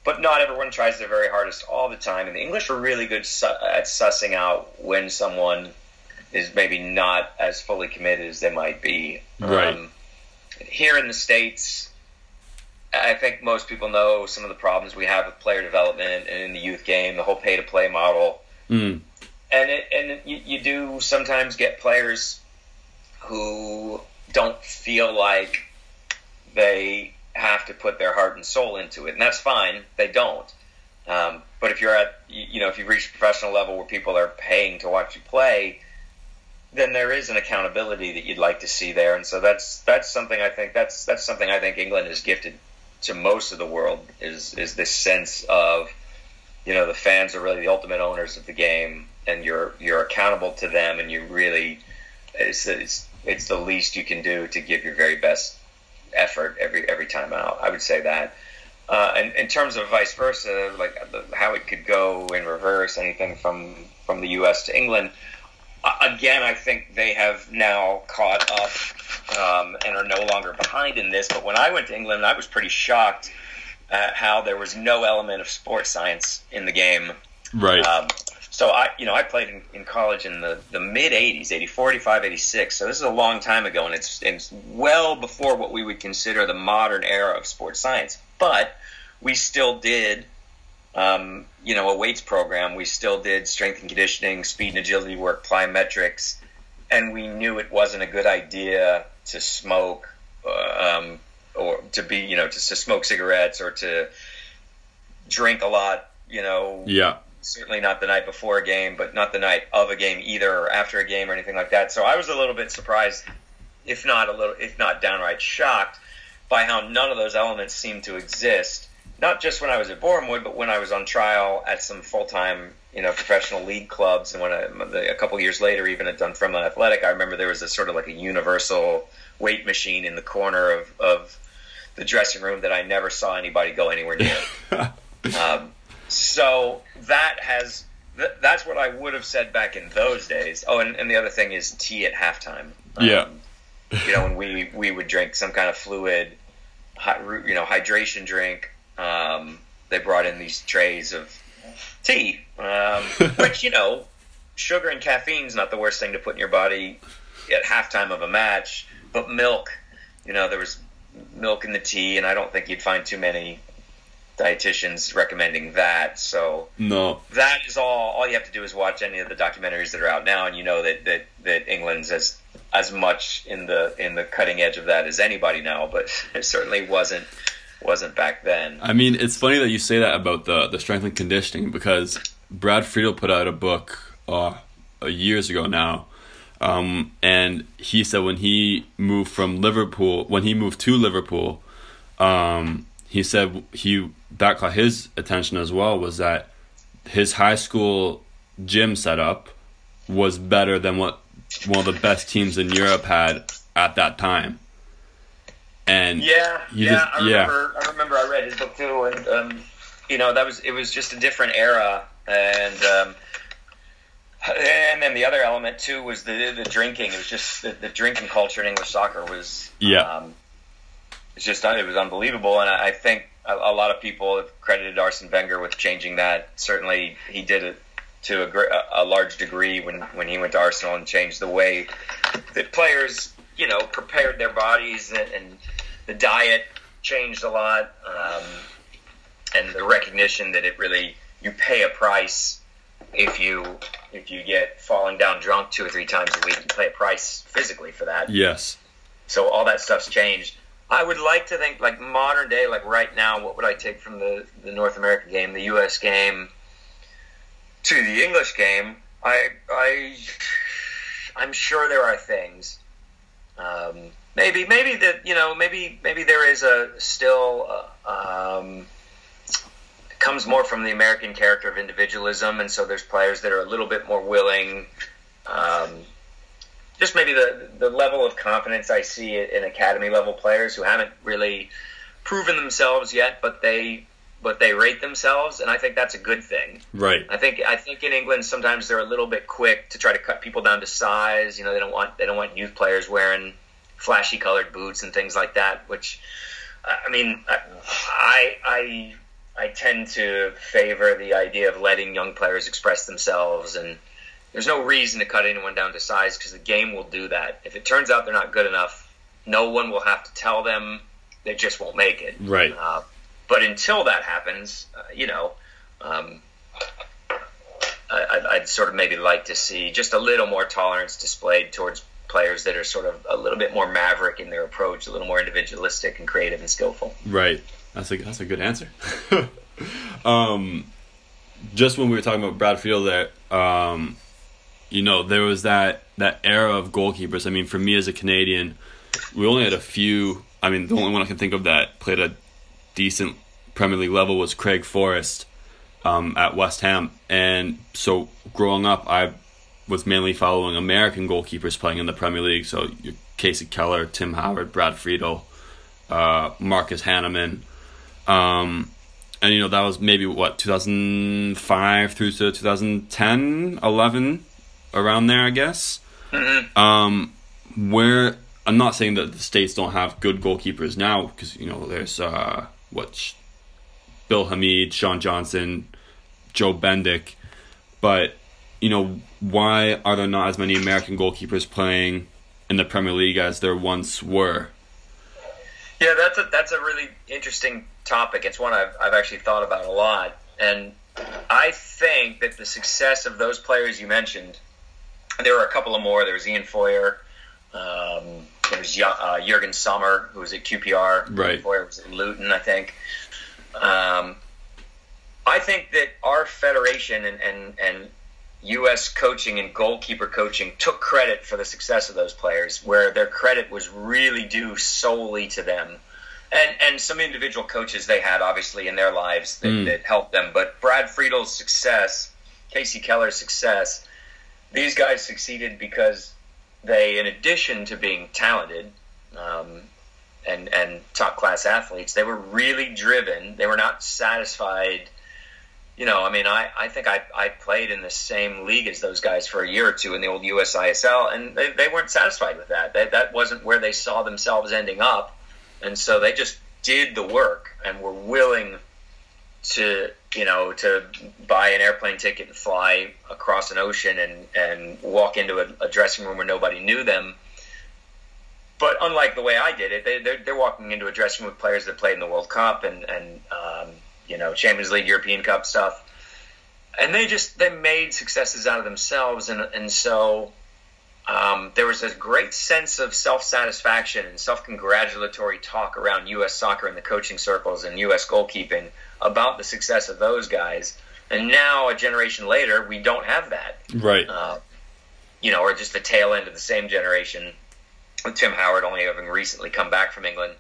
but not everyone tries their very hardest all the time. And the English are really good su- at sussing out when someone is maybe not as fully committed as they might be. Right. Um, here in the states, I think most people know some of the problems we have with player development and in the youth game, the whole pay to play model. Mm. And it, and you, you do sometimes get players who don't feel like they have to put their heart and soul into it, and that's fine. They don't. Um, but if you're at you know if you've reached professional level where people are paying to watch you play, then there is an accountability that you'd like to see there, and so that's that's something I think that's that's something I think England is gifted to most of the world is is this sense of you know the fans are really the ultimate owners of the game, and you're you're accountable to them, and you really it's it's it's the least you can do to give your very best effort every every time out. I would say that. Uh, and in terms of vice versa, like how it could go in reverse, anything from from the U.S. to England. Again, I think they have now caught up um, and are no longer behind in this. But when I went to England, I was pretty shocked at how there was no element of sports science in the game. Right. Um, so I, you know, I played in, in college in the, the mid '80s, '84, '85, '86. So this is a long time ago, and it's it's well before what we would consider the modern era of sports science. But we still did, um, you know, a weights program. We still did strength and conditioning, speed and agility work, plyometrics, and we knew it wasn't a good idea to smoke, uh, um, or to be, you know, to, to smoke cigarettes or to drink a lot. You know, yeah certainly not the night before a game, but not the night of a game either, or after a game or anything like that. So I was a little bit surprised, if not a little, if not downright shocked, by how none of those elements seemed to exist. Not just when I was at Bournemouth, but when I was on trial at some full time, you know, professional league clubs, and when I, a couple years later, even at Dunfermline Athletic, I remember there was a sort of like a universal weight machine in the corner of, of the dressing room that I never saw anybody go anywhere near. <laughs> um, so that has th- that's what I would have said back in those days. Oh, and, and the other thing is tea at halftime. Um, yeah. you know, when we we would drink some kind of fluid, you know, hydration drink. Um, they brought in these trays of tea, um, <laughs> which you know, sugar and caffeine is not the worst thing to put in your body at halftime of a match. But milk, you know, there was milk in the tea, and I don't think you'd find too many dietitians recommending that. So no, that is all. All you have to do is watch any of the documentaries that are out now, and you know that that, that England's as as much in the in the cutting edge of that as anybody now, but <laughs> it certainly wasn't wasn't back then. I mean, it's funny that you say that about the the strength and conditioning because Brad Friedel put out a book uh, years ago now. Um, and he said when he moved from Liverpool, when he moved to Liverpool, um, he said he that caught his attention as well was that his high school gym setup was better than what one of the best teams in Europe had at that time. And yeah, yeah, just, I remember. Yeah. I remember. I read his book too, and um, you know that was it was just a different era, and um, and then the other element too was the the drinking. It was just the, the drinking culture in English soccer was yeah. Um, it's just it was unbelievable, and I think a, a, lot of people have credited Arsene Wenger with changing that. Certainly, he did it to a, a, large degree when when he went to Arsenal and changed the way that players, you know, prepared their bodies and, and the diet changed a lot, um, and the recognition that it really you pay a price if you if you get falling down drunk two or three times a week, you pay a price physically for that. Yes. So all that stuff's changed. I would like to think like modern day, like right now, what would I take from the, the North American game, the U.S. game, to the English game? I I I'm sure there are things. Um, maybe maybe that you know maybe maybe there is a still uh, um, comes more from the American character of individualism, and so there's players that are a little bit more willing. Um, just maybe the the level of confidence I see in academy level players who haven't really proven themselves yet, but they but they rate themselves, and I think that's a good thing. Right. I think I think in England sometimes they're a little bit quick to try to cut people down to size. You know, they don't want they don't want youth players wearing flashy colored boots and things like that. Which, I mean, I I I tend to favor the idea of letting young players express themselves and there's no reason to cut anyone down to size because the game will do that. If it turns out they're not good enough, no one will have to tell them. They just won't make it. Right. Uh, but until that happens, uh, you know, um, I, would sort of maybe like to see just a little more tolerance displayed towards players that are sort of a little bit more maverick in their approach, a little more individualistic and creative and skillful. Right. That's a that's a good answer. <laughs> um, just when we were talking about Brad Friedel, there, um, you know, there was that that era of goalkeepers. I mean, for me as a Canadian, we only had a few. I mean, the only one I can think of that played a decent Premier League level was Craig Forrest um, at West Ham, and so growing up, I was mainly following American goalkeepers playing in the Premier League. So Kasey Keller, Tim Howard, Brad Friedel, uh, Marcus Hahnemann. Um, and you know that was maybe what 2005 through to 2010 11 around there i guess mm-hmm. um, where i'm not saying that the states don't have good goalkeepers now because you know there's uh, what bill hamid sean johnson joe bendik but you know why are there not as many american goalkeepers playing in the premier league as there once were yeah that's a that's a really interesting topic. It's one I've, I've actually thought about a lot. And I think that the success of those players you mentioned, there were a couple of more. There was Ian Feuer. Um, there was uh, Jurgen Sommer, who was at QPR. Right. Ian Feuer was at Luton, I think. Um, I think that our federation and, and, and U.S. coaching and goalkeeper coaching took credit for the success of those players, where their credit was really due solely to them and and some individual coaches they had obviously in their lives that, mm. that helped them. But Brad Friedel's success, Kasey Keller's success, these guys succeeded because they, in addition to being talented um, and and top class athletes, they were really driven. They were not satisfied. You know, I mean, I, I think I, I played in the same league as those guys for a year or two in the old USISL, and they, they weren't satisfied with that. They, that wasn't where they saw themselves ending up and so they just did the work and were willing to you know to buy an airplane ticket and fly across an ocean and and walk into a, a dressing room where nobody knew them but unlike the way I did it, they, they're, they're walking into a dressing room with players that played in the World Cup and, and um, you know Champions League, European Cup stuff, and they just they made successes out of themselves, and and so um, there was a great sense of self satisfaction and self congratulatory talk around U.S. soccer in the coaching circles and U.S. goalkeeping about the success of those guys. And now, a generation later, we don't have that. Right. Uh, you know, or just the tail end of the same generation, with Tim Howard only having recently come back from England.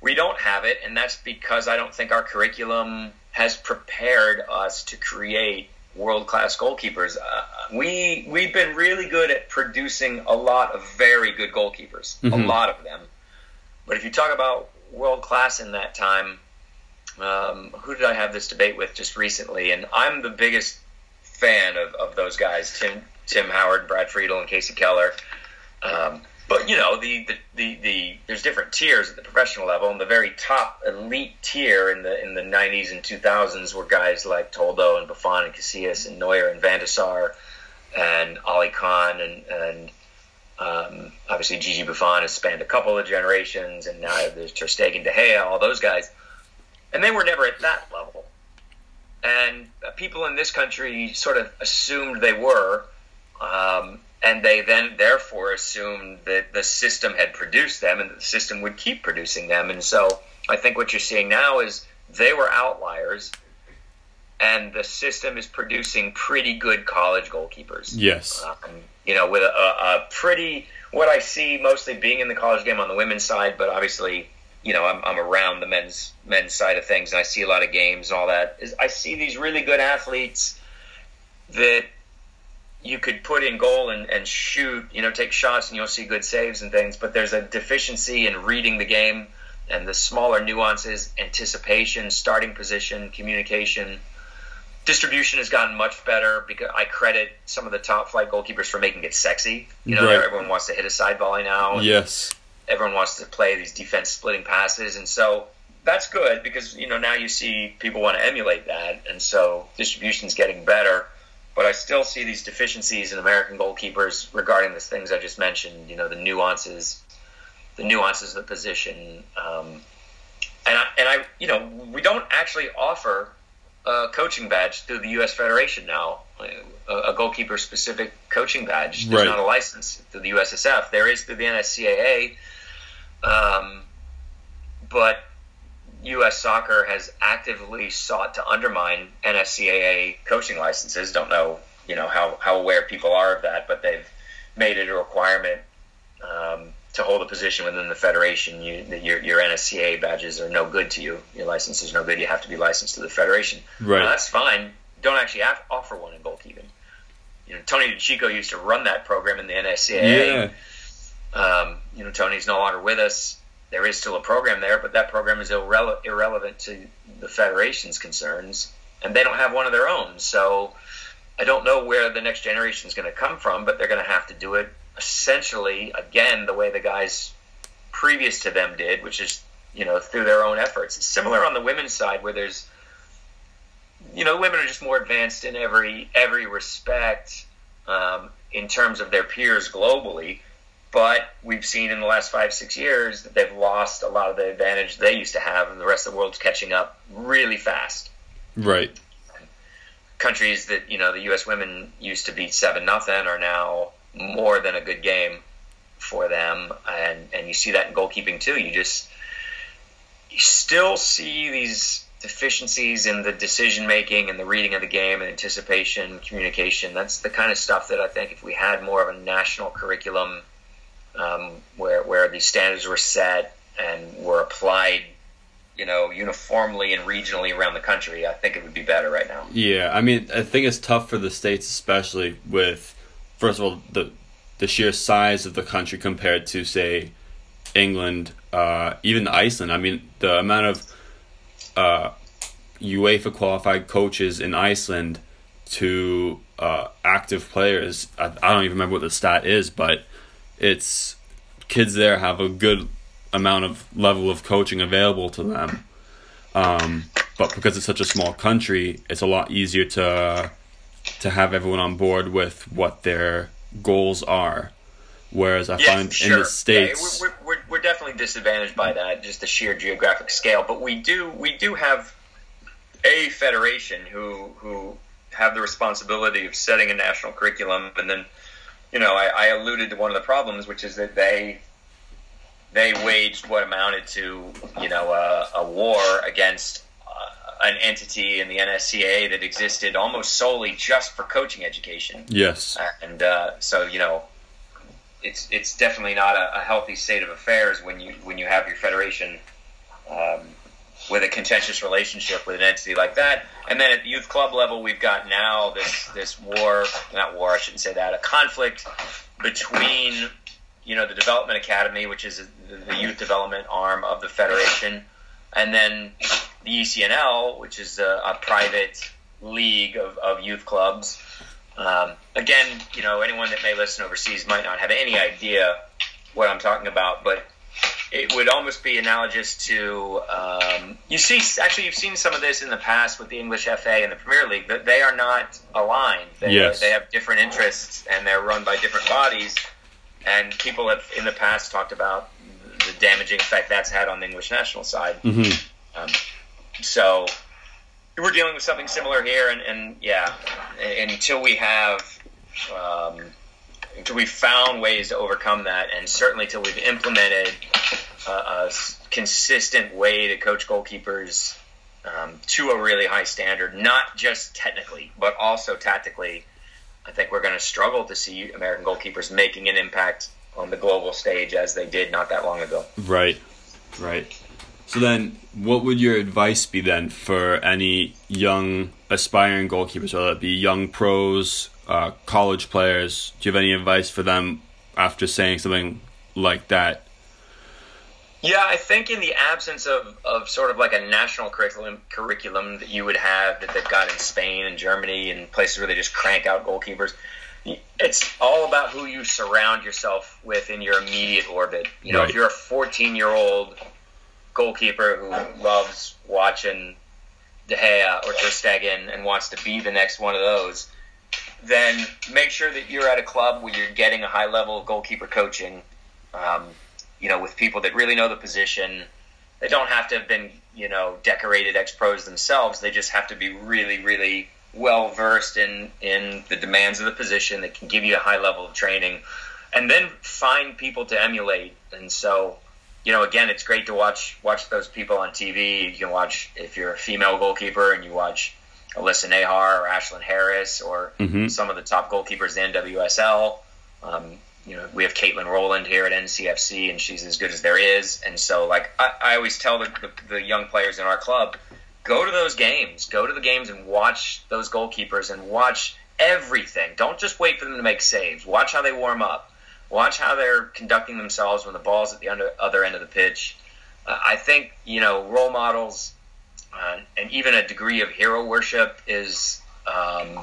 We don't have it, and that's because I don't think our curriculum has prepared us to create world class goalkeepers. Uh, we we've been really good at producing a lot of very good goalkeepers, mm-hmm. a lot of them. But if you talk about world class in that time, um, who did I have this debate with just recently? And I'm the biggest fan of, of those guys: Tim Tim Howard, Brad Friedel, and Kasey Keller. Um, but you know the, the, the, the, there's different tiers at the professional level and the very top elite tier in the in the 90s and 2000s were guys like Toldo and Buffon and Casillas and Neuer and Van der Sar and Ali Khan and and um, obviously Gigi Buffon has spanned a couple of generations and now there's Ter Stegen, De Gea, all those guys and they were never at that level and people in this country sort of assumed they were um, and they then therefore assumed that the system had produced them and that the system would keep producing them. And so I think what you're seeing now is they were outliers, and the system is producing pretty good college goalkeepers. Yes. Um, you know, with a, a, pretty, what I see mostly being in the college game on the women's side, but obviously, you know, I'm, I'm around the men's men's side of things, and I see a lot of games and all that. Is I see these really good athletes that you could put in goal and, and shoot, you know, take shots and you'll see good saves and things, but there's a deficiency in reading the game and the smaller nuances, anticipation, starting position, communication. Distribution has gotten much better because I credit some of the top flight goalkeepers for making it sexy. You know, right. everyone wants to hit a side volley now. yes. Everyone wants to play these defense splitting passes. And so that's good because, you know, now you see people want to emulate that. And so distribution is getting better but I still see these deficiencies in American goalkeepers regarding the things I just mentioned. You know, the nuances, the nuances of the position, um, and I, and I, you know, we don't actually offer a coaching badge through the U.S. Federation now, a, goalkeeper specific coaching badge. There's right. not a license through the USSF. There is through the NSCAA, um, but U.S. soccer has actively sought to undermine NSCAA coaching licenses. Don't know, you know, how, how aware people are of that, but they've made it a requirement um, to hold a position within the federation. You, your, your NSCAA badges are no good to you. Your license is no good. You have to be licensed to the federation. Right. that's fine. Don't actually have, offer one in goalkeeping. You know, Tony DiCicco used to run that program in the NSCAA. Yeah. Um, you know, Tony's no longer with us there is still a program there, but that program is irrele- irrelevant to the federation's concerns, and they don't have one of their own. So I don't know where the next generation is going to come from, but they're going to have to do it essentially again the way the guys previous to them did, which is you know through their own efforts. It's similar on the women's side where there's you know women are just more advanced in every every respect um, in terms of their peers globally but we've seen in the last five, six years that they've lost a lot of the advantage they used to have, and the rest of the world's catching up really fast. Right. Countries that you know the U.S. women used to beat seven nothing are now more than a good game for them, and and you see that in goalkeeping too. You just you still see these deficiencies in the decision making and the reading of the game and anticipation, communication. That's the kind of stuff that I think if we had more of a national curriculum um, where where these standards were set and were applied, you know, uniformly and regionally around the country, I think it would be better right now. Yeah, I mean, I think it's tough for the states, especially with first of all the the sheer size of the country compared to say England, uh, even Iceland. I mean, the amount of uh, UEFA qualified coaches in Iceland to uh, active players. I, I, don't even remember what the stat is, but it's kids there have a good amount of level of coaching available to them. Um, but because it's such a small country, it's a lot easier to to have everyone on board with what their goals are. Whereas I yeah, find sure. in the states, yeah, we're, we're, we're definitely disadvantaged by that, just the sheer geographic scale. But we do we do have a federation who who have the responsibility of setting a national curriculum and then you know, I, I alluded to one of the problems, which is that they they waged what amounted to you know a, a war against uh, an entity in the NSCAA that existed almost solely just for coaching education. Yes, and uh, so you know, it's it's definitely not a, a, healthy state of affairs when you when you have your federation um, with a contentious relationship with an entity like that. And then at the youth club level, we've got now this this war, not war, I shouldn't say that, a conflict between you know the development academy, which is the youth development arm of the federation, and then the ECNL, which is a, a private league of, of youth clubs. Um, again, you know, anyone that may listen overseas might not have any idea what I'm talking about, but it would almost be analogous to um, you see actually you've seen some of this in the past with the English FA and the Premier League that they are not aligned. They, yes. they have different interests and they're run by different bodies. And people have in the past talked about the damaging effect that's had on the English national side. Mm-hmm. Um, so we're dealing with something similar here, and, and yeah, until we have um, until we've found ways to overcome that, and certainly until we've implemented a, a consistent way to coach goalkeepers um, to a really high standard, not just technically, but also tactically, I think we're going to struggle to see American goalkeepers making an impact on the global stage as they did not that long ago. Right, right. So then, what would your advice be then for any young aspiring goalkeepers, whether it be young pros, uh, college players. Do you have any advice for them after saying something like that? Yeah, I think in the absence of, of sort of like a national curriculum curriculum that you would have that they've got in Spain and Germany and places where they just crank out goalkeepers, it's all about who you surround yourself with in your immediate orbit. You know, right. if you're a 14 year old goalkeeper who loves watching De Gea or Ter Stegen and wants to be the next one of those, then make sure that you're at a club where you're getting a high level of goalkeeper coaching. Um, you know, with people that really know the position. They don't have to have been, you know, decorated ex pros themselves. They just have to be really, really well versed in in the demands of the position. That can give you a high level of training, and then find people to emulate. And so, you know, again, it's great to watch watch those people on TV. You can watch if you're a female goalkeeper and you watch Alyssa Naeher or Ashlyn Harris or mm-hmm. some of the top goalkeepers in NWSL. Um, you know, we have Katelyn Rowland here at NCFC, and she's as good as there is. And so, like, I, I always tell the, the, the young players in our club, go to those games, go to the games and watch those goalkeepers and watch everything. Don't just wait for them to make saves. Watch how they warm up. Watch how they're conducting themselves when the ball's at the under, other end of the pitch. Uh, I think you know role models uh, and even a degree of hero worship is um,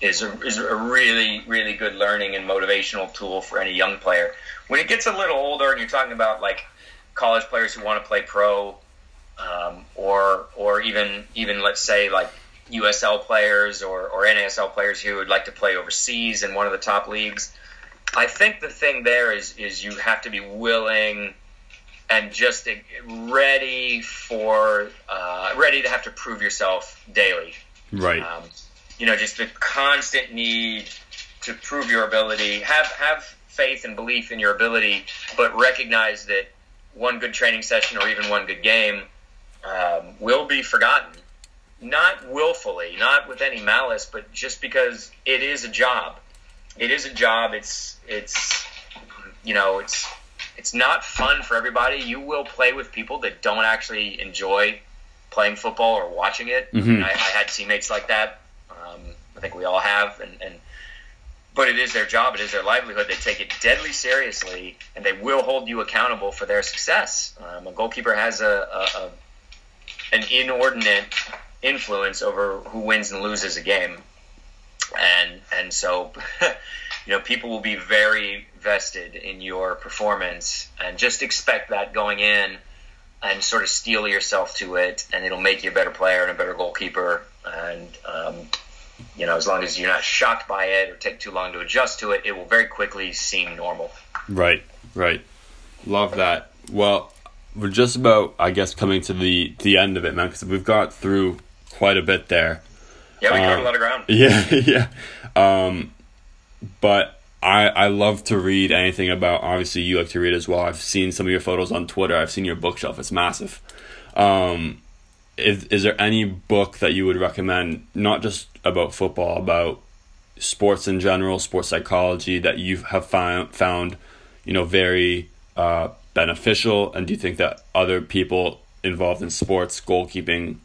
is a, is a really really good learning and motivational tool for any young player. When it gets a little older, and you're talking about like college players who want to play pro, um, or or even even let's say like USL players or, or NASL players who would like to play overseas in one of the top leagues. I think the thing there is is you have to be willing and just ready for uh, ready to have to prove yourself daily. Right. Um, you know, just the constant need to prove your ability. Have have faith and belief in your ability, but recognize that one good training session or even one good game um, will be forgotten. Not willfully, not with any malice, but just because it is a job. It is a job. It's it's you know it's it's not fun for everybody. You will play with people that don't actually enjoy playing football or watching it. Mm-hmm. I, I, had teammates like that. Um, I think we all have, and, and but it is their job. It is their livelihood. They take it deadly seriously, and they will hold you accountable for their success. Um, a goalkeeper has a, a, a an inordinate influence over who wins and loses a game, and and so <laughs> you know people will be very vested in your performance and just expect that going in and sort of steel yourself to it and it'll make you a better player and a better goalkeeper. And um, you know as long as you're not shocked by it or take too long to adjust to it it will very quickly seem normal. Right right. Love that. Well we're just about i guess coming to the the end of it man because we've got through quite a bit there yeah we covered um, a lot of ground. <laughs> yeah yeah. Um, but I, I love to read anything about obviously you like to read as well. I've seen some of your photos on twitter. I've seen your bookshelf. It's massive. Um, is, is there any book that you would recommend not just about football about sports in general sports psychology that you have found found you know very uh, beneficial? And do you think that other people involved in sports goalkeeping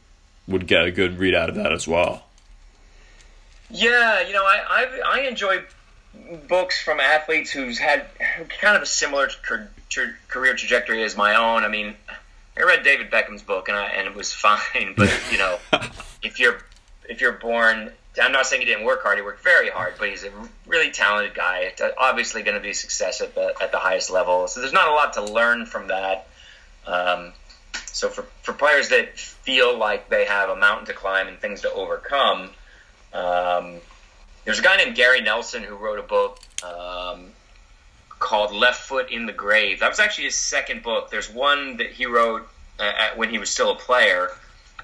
would get a good read out of that as well yeah you know i i, I enjoy books from athletes who's had kind of a similar career trajectory as my own. I mean, I read David Beckham's book and I, and it was <laughs> fine, but you know, <laughs> if you're if you're born, I'm not saying he didn't work hard. He worked very hard, but he's a really talented guy. Obviously, going to be a success at the at the highest level. So there's not a lot to learn from that. Um, so for for players that feel like they have a mountain to climb and things to overcome. Um, there's a guy named Garry Nelson who wrote a book um, called Left Foot in the Grave. That was actually his second book. There's one that he wrote uh, at, when he was still a player,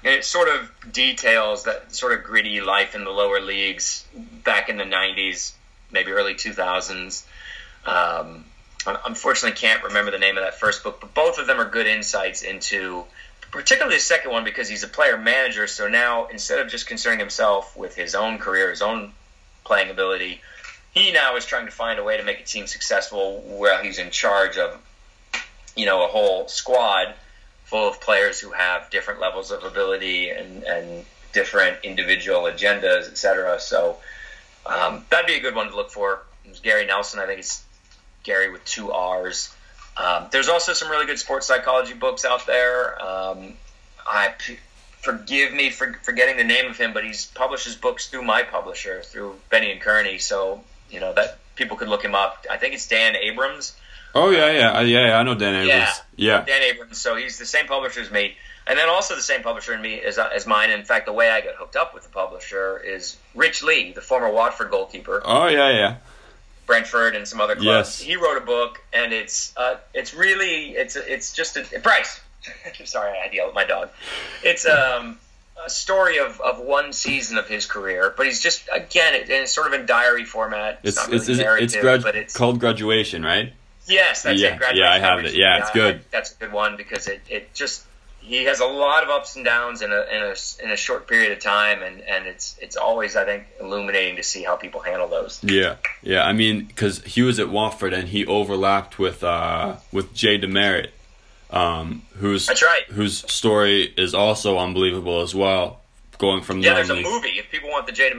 and it sort of details that sort of gritty life in the lower leagues back in the 90s, maybe early 2000s. Um, unfortunately, can't remember the name of that first book, but both of them are good insights into particularly the second one because he's a player manager. So now instead of just concerning himself with his own career, his own playing ability. He now is trying to find a way to make a team successful while he's in charge of, you know, a whole squad full of players who have different levels of ability and, and different individual agendas, etc. So um, that'd be a good one to look for. Garry Nelson. I think it's Gary with two R's. Um, there's also some really good sports psychology books out there. Um, I forgive me for forgetting the name of him, but he's publishes books through my publisher, through Bennion Kearny. So you know that people could look him up. I think it's Dan Abrahams. Oh yeah, yeah, yeah, yeah. I know Dan Abrahams. Yeah, yeah, Dan Abrahams. So he's the same publisher as me, and then also the same publisher in me as, as mine. In fact, the way I got hooked up with the publisher is Rich Lee, the former Watford goalkeeper. Oh yeah, yeah. Brentford and some other clubs. Yes. He wrote a book, and it's uh, it's really it's it's just a, Bryce <laughs> Sorry, I had to yell at my dog. It's um, a story of, of one season of his career, but he's just again it, it's sort of in diary format. It's it's, it's, really it's grad- but it's called graduation, right? Yes, that's yeah, it. Yeah, I have it. Yeah, it's good. I, that's a good one because it, it just he has a lot of ups and downs in a, in a in a short period of time, and and it's it's always I think illuminating to see how people handle those. Yeah, yeah. I mean, because he was at Watford and he overlapped with uh with Jay DeMerit, um, who's that's right. Whose story is also unbelievable as well, going from yeah. There's a movie if people want the Jay DeMerit